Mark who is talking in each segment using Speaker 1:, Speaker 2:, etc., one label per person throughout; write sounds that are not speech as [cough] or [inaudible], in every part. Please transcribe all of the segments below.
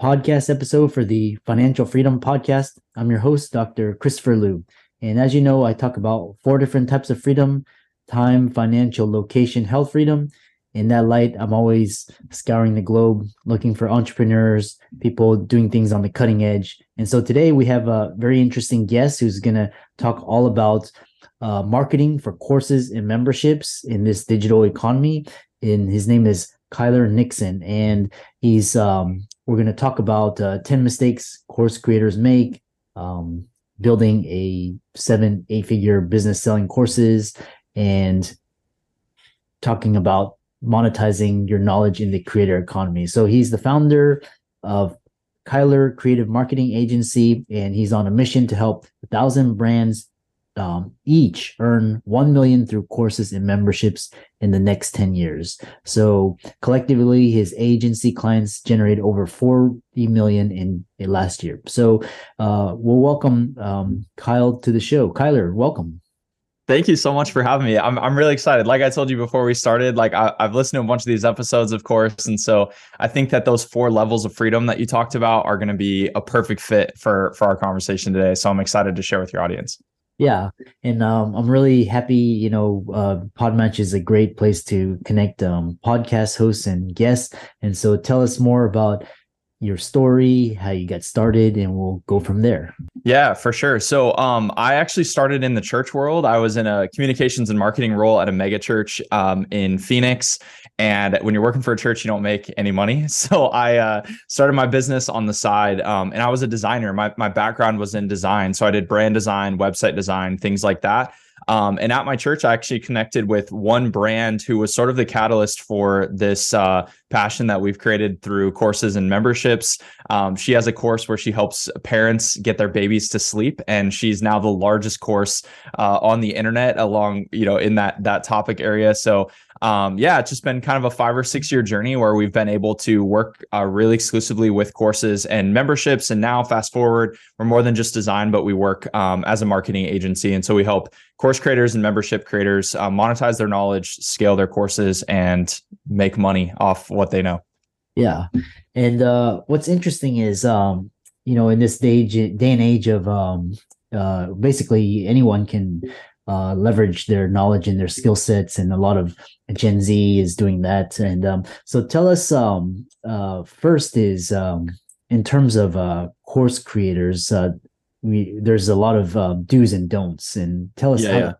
Speaker 1: podcast episode for the Financial Freedom Podcast. I'm your host, Dr. Christopher Liu. And as you know, I talk about four different types of freedom time, financial, location, health freedom. In that light, I'm always scouring the globe looking for entrepreneurs, people doing things on the cutting edge. And so today we have a very interesting guest who's going to talk all about uh, marketing for courses and memberships in this digital economy. And his name is Kyler Nixon, and he's um, we're going to talk about uh, 10 mistakes course creators make, um, building a seven, eight figure business selling courses, and talking about monetizing your knowledge in the creator economy. So he's the founder of Kyler Creative Marketing Agency, and he's on a mission to help a thousand brands um, each earn 1 million through courses and memberships in the next 10 years. So collectively, his agency clients generate over 40 million in, in last year. So uh, we'll welcome um, Kyle to the show. Kyler, welcome.
Speaker 2: Thank you so much for having me. I'm I'm really excited. Like I told you before we started, like I, have listened to a bunch of these episodes, of course, and so I think that those four levels of freedom that you talked about are going to be a perfect fit for for our conversation today. So I'm excited to share with your audience.
Speaker 1: Yeah, and um, I'm really happy. You know, uh, Podmatch is a great place to connect um, podcast hosts and guests. And so, tell us more about your story, how you got started, and we'll go from there.
Speaker 2: Yeah, for sure. So, um, I actually started in the church world. I was in a communications and marketing role at a mega church um, in Phoenix. And when you're working for a church, you don't make any money. [laughs] So, I uh, started my business on the side, um, and I was a designer. My my background was in design, so I did brand design, website design, things like that. Um, and at my church, I actually connected with one brand who was sort of the catalyst for this uh, passion that we've created through courses and memberships. Um, she has a course where she helps parents get their babies to sleep, and she's now the largest course uh, on the internet along, you know, in that that topic area. So um, yeah, it's just been kind of a five or six year journey where we've been able to work uh, really exclusively with courses and memberships. And now, fast forward, we're more than just design, but we work um, as a marketing agency. And so we help course creators and membership creators uh, monetize their knowledge, scale their courses, and make money off what they know.
Speaker 1: Yeah. And uh, what's interesting is, um, you know, in this day, day and age of um, uh, basically anyone can uh, leverage their knowledge and their skill sets, and a lot of Gen Z is doing that. And um, so, tell us um, uh, first is um, in terms of uh, course creators, uh, we there's a lot of uh, do's and don'ts, and tell us yeah, how yeah.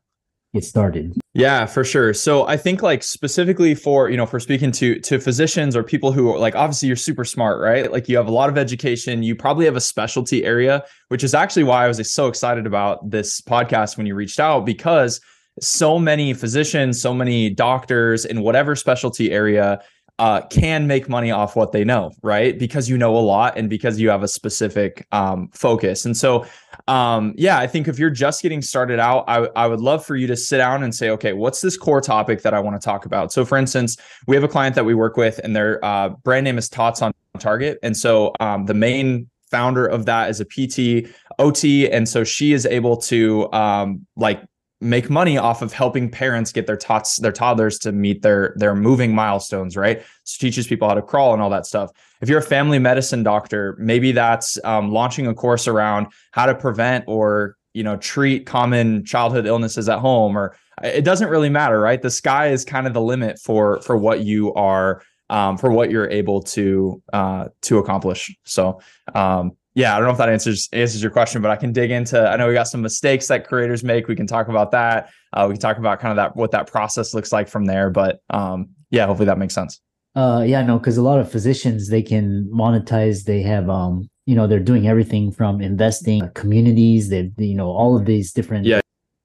Speaker 1: Get started.
Speaker 2: Yeah, for sure. So I think like specifically for, you know, for speaking to to physicians or people who are like obviously you're super smart, right? Like you have a lot of education, you probably have a specialty area, which is actually why I was so excited about this podcast when you reached out because so many physicians, so many doctors in whatever specialty area uh, can make money off what they know, right? Because you know a lot and because you have a specific um, focus. And so, um, yeah, I think if you're just getting started out, I, I would love for you to sit down and say, okay, what's this core topic that I want to talk about? So, for instance, we have a client that we work with, and their uh, brand name is Tots on Target. And so, um, the main founder of that is a PT, OT. And so she is able to um, like make money off of helping parents get their tots their toddlers to meet their their moving milestones right? So teaches people how to crawl and all that stuff. If you're a family medicine doctor maybe that's um, launching a course around how to prevent or you know treat common childhood illnesses at home or it doesn't really matter right? The sky is kind of the limit for for what you are um, for what you're able to uh, to accomplish. So um, yeah i don't know if that answers answers your question but i can dig into i know we got some mistakes that creators make we can talk about that uh, we can talk about kind of that what that process looks like from there but um, yeah hopefully that makes sense
Speaker 1: uh, yeah, no, because a lot of physicians they can monetize. They have, um, you know, they're doing everything from investing, uh, communities. They, you know, all of these different
Speaker 2: yeah.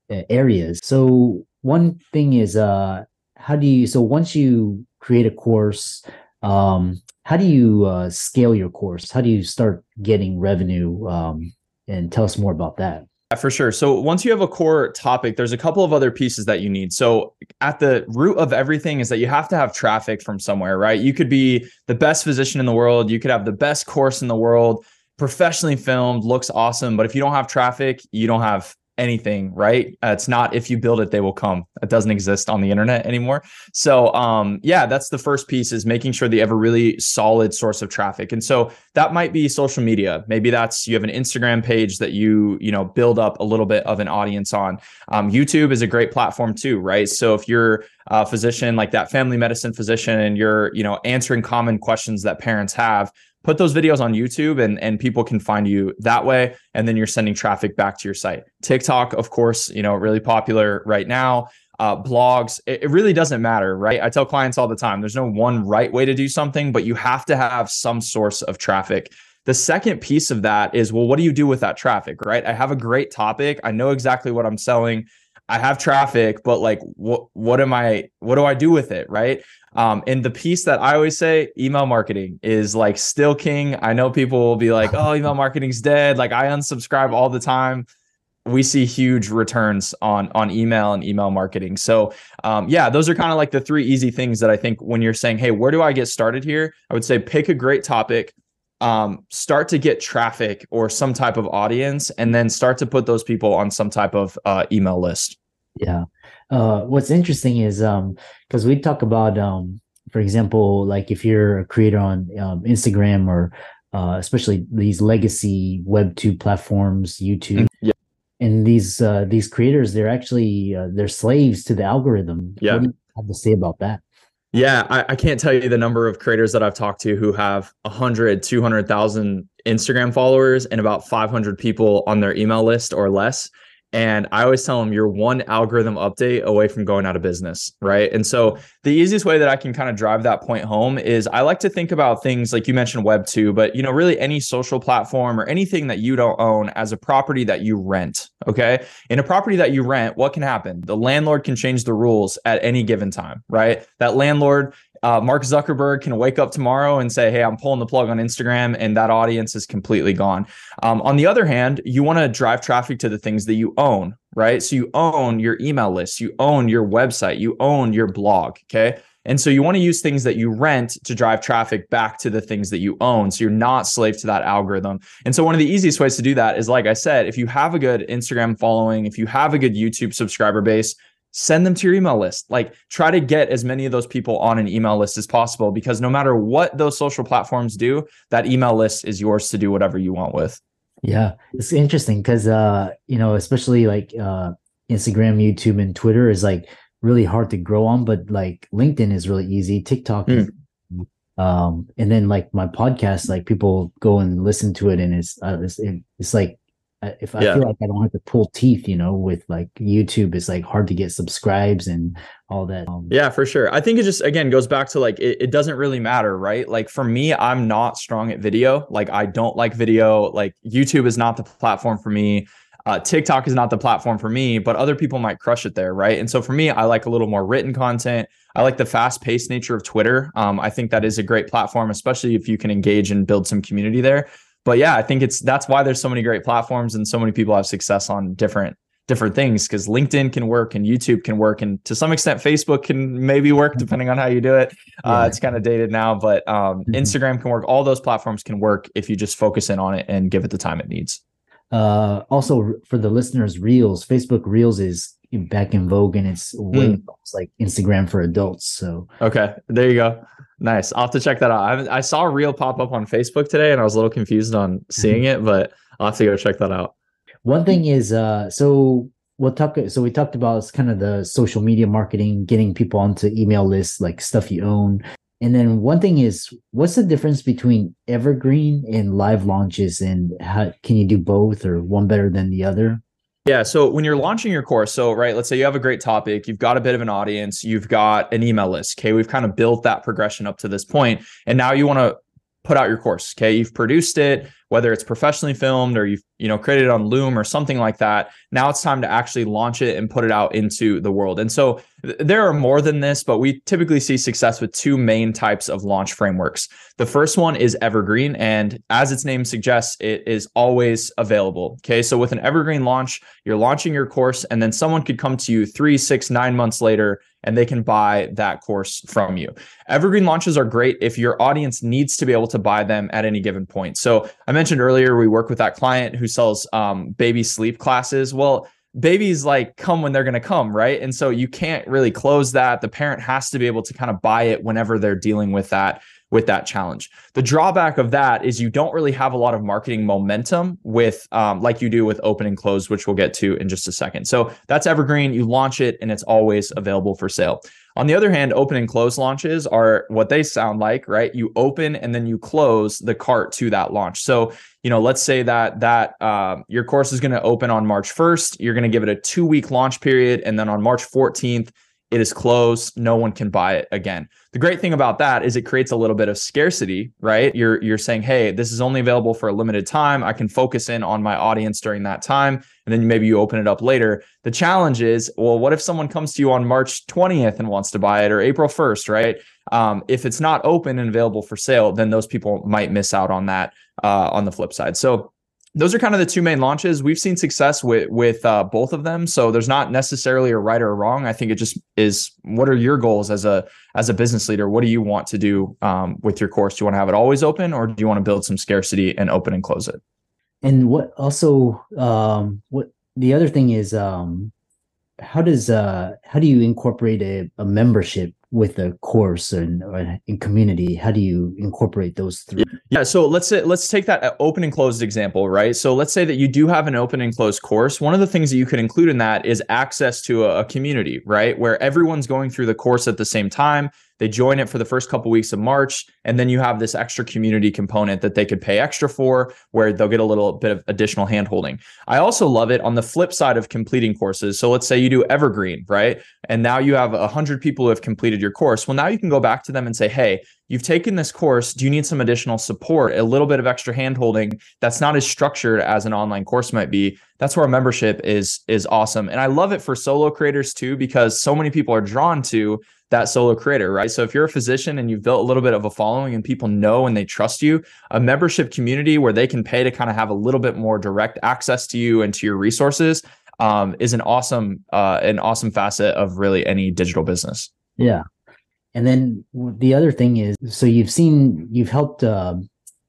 Speaker 1: Areas. So one thing is, uh, how do you? So once you create a course, um, how do you uh, scale your course? How do you start getting revenue? Um, and tell us more about that.
Speaker 2: Yeah, for sure. So once you have a core topic, there's a couple of other pieces that you need. So at the root of everything is that you have to have traffic from somewhere, right? You could be the best physician in the world, you could have the best course in the world, professionally filmed, looks awesome, but if you don't have traffic, you don't have anything, right? Uh, it's not if you build it, they will come. It doesn't exist on the internet anymore. So, um, yeah, that's the first piece is making sure you have a really solid source of traffic. And so that might be social media. Maybe that's you have an Instagram page that you you know build up a little bit of an audience on. Um, YouTube is a great platform too, right? So if you're a physician like that family medicine physician and you're you know answering common questions that parents have put those videos on YouTube and and people can find you that way and then you're sending traffic back to your site. TikTok of course, you know, really popular right now. Uh, blogs, it, it really doesn't matter, right? I tell clients all the time there's no one right way to do something, but you have to have some source of traffic. The second piece of that is, well, what do you do with that traffic, right? I have a great topic. I know exactly what I'm selling. I have traffic, but like, what what am I? What do I do with it, right? Um, and the piece that I always say, email marketing is like still king. I know people will be like, oh, email marketing's dead. Like I unsubscribe all the time. We see huge returns on on email and email marketing. So um, yeah, those are kind of like the three easy things that I think when you're saying, hey, where do I get started here? I would say pick a great topic, um, start to get traffic or some type of audience, and then start to put those people on some type of uh, email list.
Speaker 1: Yeah. Uh, what's interesting is um because we talk about um for example like if you're a creator on um, Instagram or uh, especially these legacy web 2 platforms youtube
Speaker 2: mm, yeah.
Speaker 1: and these uh, these creators they're actually uh, they're slaves to the algorithm.
Speaker 2: Yeah.
Speaker 1: What do you have to say about that?
Speaker 2: Yeah I, I can't tell you the number of creators that i've talked to who have 100 200000 instagram followers and about 500 people on their email list or less and I always tell them you're one algorithm update away from going out of business. Right. And so the easiest way that I can kind of drive that point home is I like to think about things like you mentioned Web 2, but you know, really any social platform or anything that you don't own as a property that you rent. Okay. In a property that you rent, what can happen? The landlord can change the rules at any given time, right? That landlord uh, Mark Zuckerberg can wake up tomorrow and say, Hey, I'm pulling the plug on Instagram, and that audience is completely gone. Um, on the other hand, you want to drive traffic to the things that you own, right? So you own your email list, you own your website, you own your blog. Okay. And so you want to use things that you rent to drive traffic back to the things that you own. So you're not slave to that algorithm. And so one of the easiest ways to do that is, like I said, if you have a good Instagram following, if you have a good YouTube subscriber base, send them to your email list. Like try to get as many of those people on an email list as possible because no matter what those social platforms do, that email list is yours to do whatever you want with.
Speaker 1: Yeah, it's interesting because uh, you know, especially like uh Instagram, YouTube, and Twitter is like really hard to grow on, but like LinkedIn is really easy. TikTok mm. is um and then like my podcast like people go and listen to it and it's uh, it's, it's like if I yeah. feel like I don't have to pull teeth, you know, with like YouTube, it's like hard to get subscribes and all that.
Speaker 2: Um, yeah, for sure. I think it just again goes back to like it, it, doesn't really matter, right? Like for me, I'm not strong at video. Like I don't like video. Like YouTube is not the platform for me. Uh, TikTok is not the platform for me, but other people might crush it there, right? And so for me, I like a little more written content. I like the fast paced nature of Twitter. Um, I think that is a great platform, especially if you can engage and build some community there but yeah, I think it's that's why there's so many great platforms and so many people have success on different different things because LinkedIn can work and YouTube can work and to some extent Facebook can maybe work mm-hmm. depending on how you do it. Uh, it's kind of dated now, but um, mm-hmm. Instagram can work. All those platforms can work if you just focus in on it and give it the time it needs.
Speaker 1: Uh, also, for the listeners, Reels, Facebook Reels is back in vogue and it's way mm. like Instagram for adults. So
Speaker 2: okay, there you go. Nice. I'll have to check that out. I, I saw a reel pop up on Facebook today and I was a little confused on seeing mm-hmm. it, but I'll have to go check that out.
Speaker 1: one thing is uh so we'll talk so we talked about kind of the social media marketing getting people onto email lists like stuff you own and then one thing is what's the difference between evergreen and live launches and how can you do both or one better than the other
Speaker 2: yeah. So when you're launching your course, so right, let's say you have a great topic, you've got a bit of an audience, you've got an email list. Okay. We've kind of built that progression up to this point, And now you want to put out your course. Okay. You've produced it, whether it's professionally filmed or you've, you know, created on Loom or something like that. Now it's time to actually launch it and put it out into the world. And so th- there are more than this, but we typically see success with two main types of launch frameworks. The first one is evergreen. And as its name suggests, it is always available. Okay. So with an evergreen launch, you're launching your course and then someone could come to you three, six, nine months later and they can buy that course from you. Evergreen launches are great if your audience needs to be able to buy them at any given point. So I mentioned earlier, we work with that client who sells um, baby sleep classes. Well, babies like come when they're going to come, right? And so you can't really close that. The parent has to be able to kind of buy it whenever they're dealing with that with that challenge. The drawback of that is you don't really have a lot of marketing momentum with um, like you do with open and close, which we'll get to in just a second. So that's evergreen. You launch it and it's always available for sale. On the other hand, open and close launches are what they sound like, right? You open and then you close the cart to that launch. So, you know, let's say that that um, your course is going to open on March 1st. You're going to give it a two week launch period, and then on March 14th, it is closed no one can buy it again. The great thing about that is it creates a little bit of scarcity right? You're you're saying hey this is only available for a limited time. I can focus in on my audience during that time. And then maybe you open it up later. The challenge is well what if someone comes to you on march 20th and wants to buy it or april 1st right? Um, if it's not open and available for sale then those people might miss out on that uh, on the flip side. So those are kind of the two main launches. We've seen success with with uh, both of them, so there's not necessarily a right or a wrong. I think it just is. What are your goals as a as a business leader? What do you want to do um, with your course? Do you want to have it always open, or do you want to build some scarcity and open and close it?
Speaker 1: And what also um, what the other thing is um, how does uh, how do you incorporate a, a membership with a course and in community how do you incorporate those three?
Speaker 2: Yeah so let's say let's take that uh, open and closed example right? So let's say that you do have an open and closed course. One of the things that you could include in that is access to a, a community right? Where everyone's going through the course at the same time they join it for the first couple weeks of March, and then you have this extra community component that they could pay extra for, where they'll get a little bit of additional handholding. I also love it on the flip side of completing courses. So let's say you do Evergreen, right? And now you have a hundred people who have completed your course. Well, now you can go back to them and say, hey, you've taken this course. Do you need some additional support, a little bit of extra handholding that's not as structured as an online course might be? That's where membership is is awesome. And I love it for solo creators too, because so many people are drawn to that solo creator, right? So if you're a physician and you've built a little bit of a following and people know and they trust you, a membership community where they can pay to kind of have a little bit more direct access to you and to your resources um, is an awesome uh, an awesome facet of really any digital business.
Speaker 1: Yeah, and then the other thing is, so you've seen you've helped uh,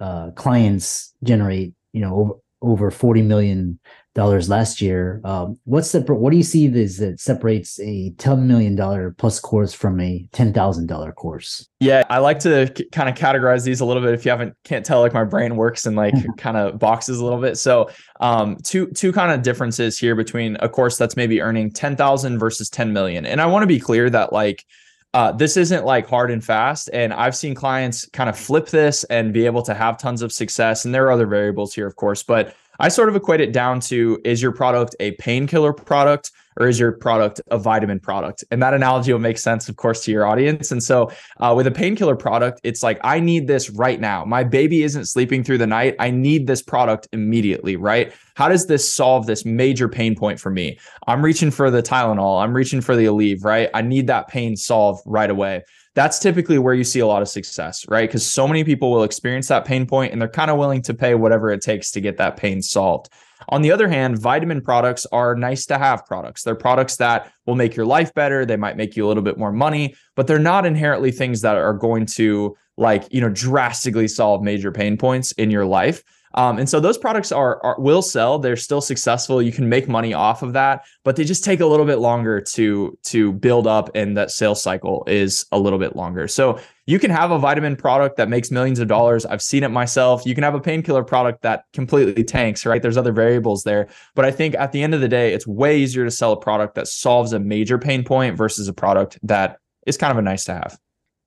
Speaker 1: uh, clients generate you know over over forty million dollars last year. Um, what's the what do you see that separates a ten million dollar plus course from a ten thousand dollar course?
Speaker 2: Yeah, I like to c- kind of categorize these a little bit. If you haven't can't tell, like my brain works in like [laughs] kind of boxes a little bit. So, um, two two kind of differences here between a course that's maybe earning ten thousand versus ten million. And I want to be clear that like. Uh, this isn't like hard and fast. And I've seen clients kind of flip this and be able to have tons of success. And there are other variables here, of course, but I sort of equate it down to is your product a painkiller product or is your product a vitamin product? And that analogy will make sense, of course, to your audience. And so uh, with a painkiller product, it's like, I need this right now. My baby isn't sleeping through the night. I need this product immediately, right? How does this solve this major pain point for me? I'm reaching for the Tylenol. I'm reaching for the Aleve, right? I need that pain solved right away that's typically where you see a lot of success, right? Because so many people will experience that pain point and they're kind of willing to pay whatever it takes to get that pain solved. On the other hand, vitamin products are nice to have products. They're products that will make your life better. They might make you a little bit more money, but they're not inherently things that are going to like, you know, drastically solve major pain points in your life. Um, and so those products are, are will sell. They're still successful. You can make money off of that, but they just take a little bit longer to to build up, and that sales cycle is a little bit longer. So you can have a vitamin product that makes millions of dollars. I've seen it myself. You can have a painkiller product that completely tanks, right? There's other variables there. But I think at the end of the day, it's way easier to sell a product that solves a major pain point versus a product that is kind of a nice to have.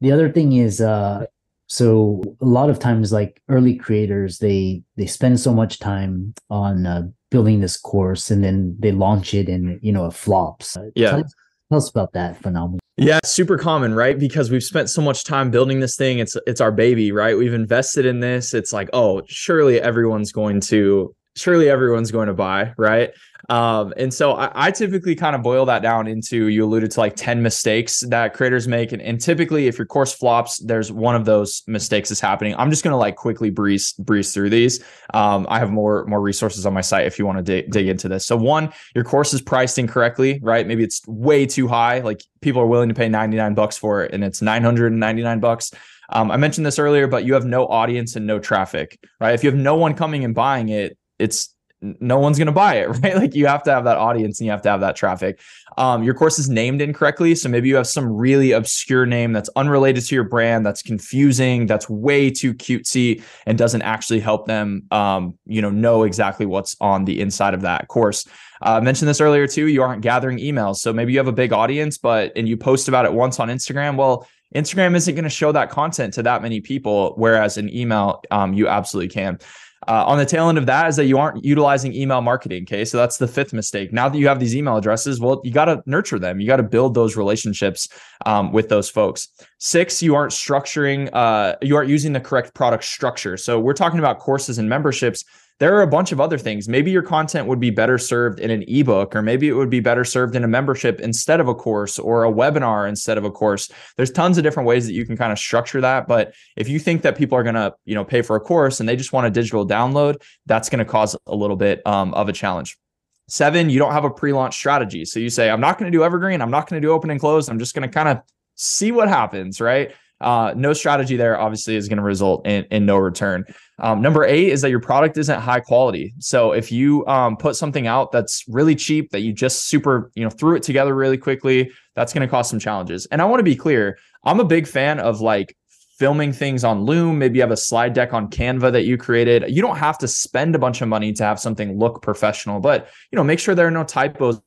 Speaker 1: The other thing is uh so a lot of times like early creators they they spend so much time on uh, building this course and then they launch it and you know it flops
Speaker 2: yeah
Speaker 1: tell, tell us about that phenomenon
Speaker 2: yeah, super common, right? Because we've spent so much time building this thing. It's it's our baby, right? We've invested in this. It's like, oh, surely everyone's going to surely everyone's going to buy, right? Um, and so I, I, typically kind of boil that down into you alluded to like 10 mistakes that creators make. And, and typically if your course flops, there's one of those mistakes is happening. I'm just gonna like quickly breeze breeze through these. Um, I have more more resources on my site if you want to dig, dig into this. So one, your course is priced incorrectly, right? Maybe it's way too high. Like people are willing to pay 99 bucks for it and it's 999 bucks. Um, I mentioned this earlier, but you have no audience and no traffic, right? If you have no one coming and buying it, it's no one's going to buy it, [laughs] right? Like you have to have that audience and you have to have that traffic. Um, your course is named incorrectly. So maybe you have some really obscure name that's unrelated to your brand, that's confusing, that's way too cutesy and doesn't actually help them, um, you know, know exactly what's on the inside of that course. Uh, I mentioned this earlier too. You aren't gathering emails. So maybe you have a big audience, but, and you post about it once on Instagram. Well, Instagram isn't going to show that content to that many people, whereas an email, um, you absolutely can. Uh, on the tail end of that is that you aren't utilizing email marketing. Okay. So that's the fifth mistake. Now that you have these email addresses, well, you got to nurture them. You got to build those relationships um, with those folks. Six, you aren't structuring, uh, you aren't using the correct product structure. So we're talking about courses and memberships there are a bunch of other things. Maybe your content would be better served in an ebook, or maybe it would be better served in a membership instead of a course or a webinar instead of a course. There's tons of different ways that you can kind of structure that. But if you think that people are going to, you know, pay for a course and they just want a digital download, that's going to cause a little bit um, of a challenge. Seven, you don't have a pre-launch strategy. So you say, I'm not going to do evergreen. I'm not going to do open and close. I'm just going to kind of see what happens, right? Uh, no strategy there obviously is going to result in, in no return. Um, number eight is that your product isn't high quality. So if you um, put something out that's really cheap, that you just super, you know, threw it together really quickly, that's going to cause some challenges. And I want to be clear, I'm a big fan of like filming things on Loom. Maybe you have a slide deck on Canva that you created. You don't have to spend a bunch of money to have something look professional, but you know, make sure there are no typos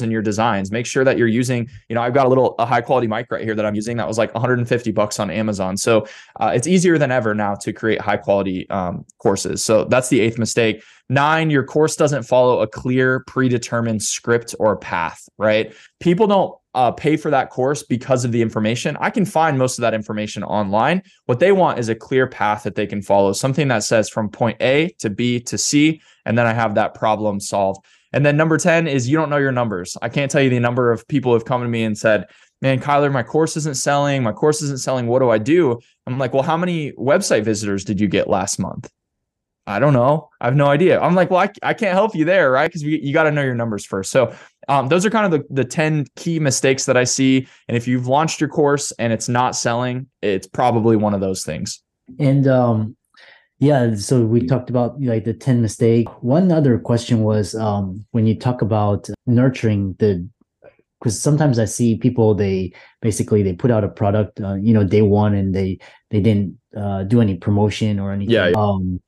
Speaker 2: in your designs. Make sure that you're using, you know, I've got a little a high quality mic right here that I'm using that was like 150 bucks on Amazon. So uh, it's easier than ever now to create high quality um, courses. So that's the eighth mistake. Nine, your course doesn't follow a clear predetermined script or path, right? People don't uh, pay for that course because of the information. I can find most of that information online. What they want is a clear path that they can follow, something that says from point A to B to C, and then I have that problem solved. And then number 10 is you don't know your numbers. I can't tell you the number of people have come to me and said, Man, Kyler, my course isn't selling. My course isn't selling. What do I do? I'm like, Well, how many website visitors did you get last month? I don't know. I have no idea. I'm like, well, I, I can't help you there, right? Because you got to know your numbers first. So um, those are kind of the, the 10 key mistakes that I see. And if you've launched your course and it's not selling, it's probably one of those things.
Speaker 1: And um, yeah, so we talked about like the 10 mistake. One other question was um, when you talk about nurturing the because sometimes I see people they basically they put out a product uh, you know day one and they they didn't uh, do any promotion or anything.
Speaker 2: Yeah.
Speaker 1: Um,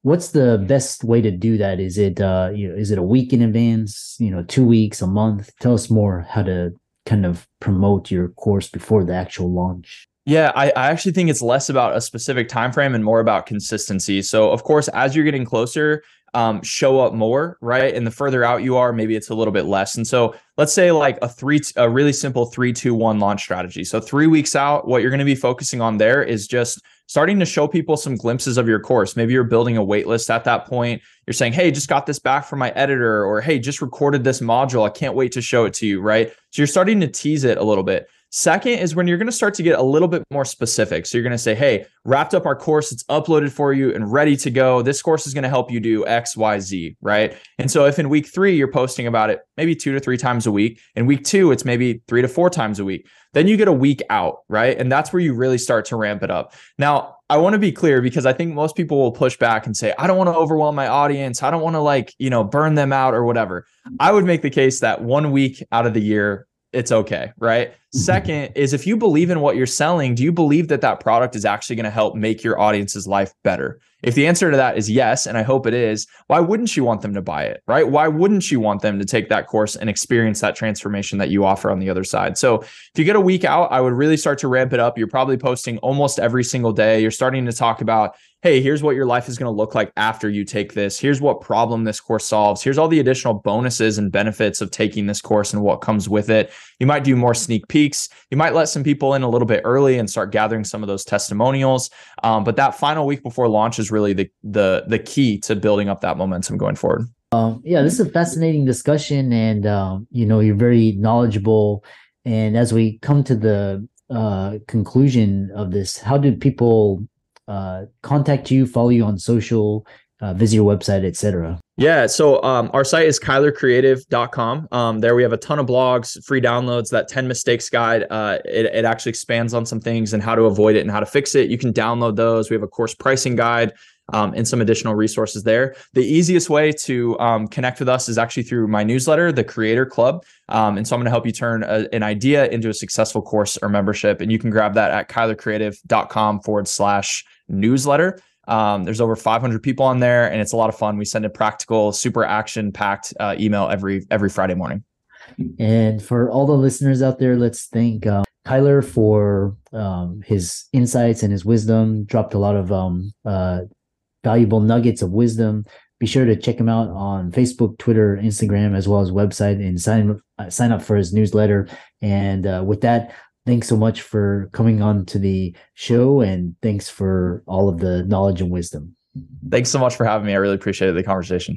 Speaker 1: what's the best way to do that? Is it uh, you know is it a week in advance? You know, two weeks, a month? Tell us more how to kind of promote your course before the actual launch.
Speaker 2: Yeah, I, I actually think it's less about a specific time frame and more about consistency. So, of course, as you're getting closer, um, show up more, right? And the further out you are, maybe it's a little bit less. And so, let's say like a three, a really simple three, two, one launch strategy. So, three weeks out, what you're going to be focusing on there is just starting to show people some glimpses of your course. Maybe you're building a wait list at that point. You're saying, "Hey, just got this back from my editor," or "Hey, just recorded this module. I can't wait to show it to you." Right? So you're starting to tease it a little bit. Second is when you're going to start to get a little bit more specific. So you're going to say, hey, wrapped up our course, it's uploaded for you and ready to go. This course is going to help you do X, Y, Z, right? And so if in week three you're posting about it maybe two to three times a week, in week two, it's maybe three to four times a week, then you get a week out, right? And that's where you really start to ramp it up. Now, I want to be clear because I think most people will push back and say, I don't want to overwhelm my audience. I don't want to like, you know, burn them out or whatever. I would make the case that one week out of the year, it's okay, right? Second is if you believe in what you're selling, do you believe that that product is actually going to help make your audience's life better? If the answer to that is yes, and I hope it is, why wouldn't you want them to buy it, right? Why wouldn't you want them to take that course and experience that transformation that you offer on the other side? So if you get a week out, I would really start to ramp it up. You're probably posting almost every single day. You're starting to talk about, hey, here's what your life is going to look like after you take this. Here's what problem this course solves. Here's all the additional bonuses and benefits of taking this course and what comes with it. You might do more sneak peeks. You might let some people in a little bit early and start gathering some of those testimonials. Um, but that final week before launch is really the the the key to building up that momentum going forward.
Speaker 1: Um, yeah, this is a fascinating discussion, and um, you know you're very knowledgeable. And as we come to the uh, conclusion of this, how do people uh, contact you, follow you on social, uh, visit your website, etc.?
Speaker 2: Yeah. So um, our site is kylercreative.com. Um, there we have a ton of blogs, free downloads, that 10 mistakes guide. Uh, it, it actually expands on some things and how to avoid it and how to fix it. You can download those. We have a course pricing guide. Um, and some additional resources there. The easiest way to um, connect with us is actually through my newsletter, the Creator Club. Um, and so I'm going to help you turn a, an idea into a successful course or membership. And you can grab that at kylercreative.com forward slash newsletter. Um, there's over 500 people on there, and it's a lot of fun. We send a practical, super action packed uh, email every every Friday morning.
Speaker 1: And for all the listeners out there, let's thank uh, Kyler for um, his insights and his wisdom. Dropped a lot of um, uh, valuable nuggets of wisdom. Be sure to check him out on Facebook, Twitter, Instagram, as well as website, and sign sign up for his newsletter. And uh, with that, thanks so much for coming on to the show and thanks for all of the knowledge and wisdom.
Speaker 2: Thanks so much for having me. I really appreciated the conversation.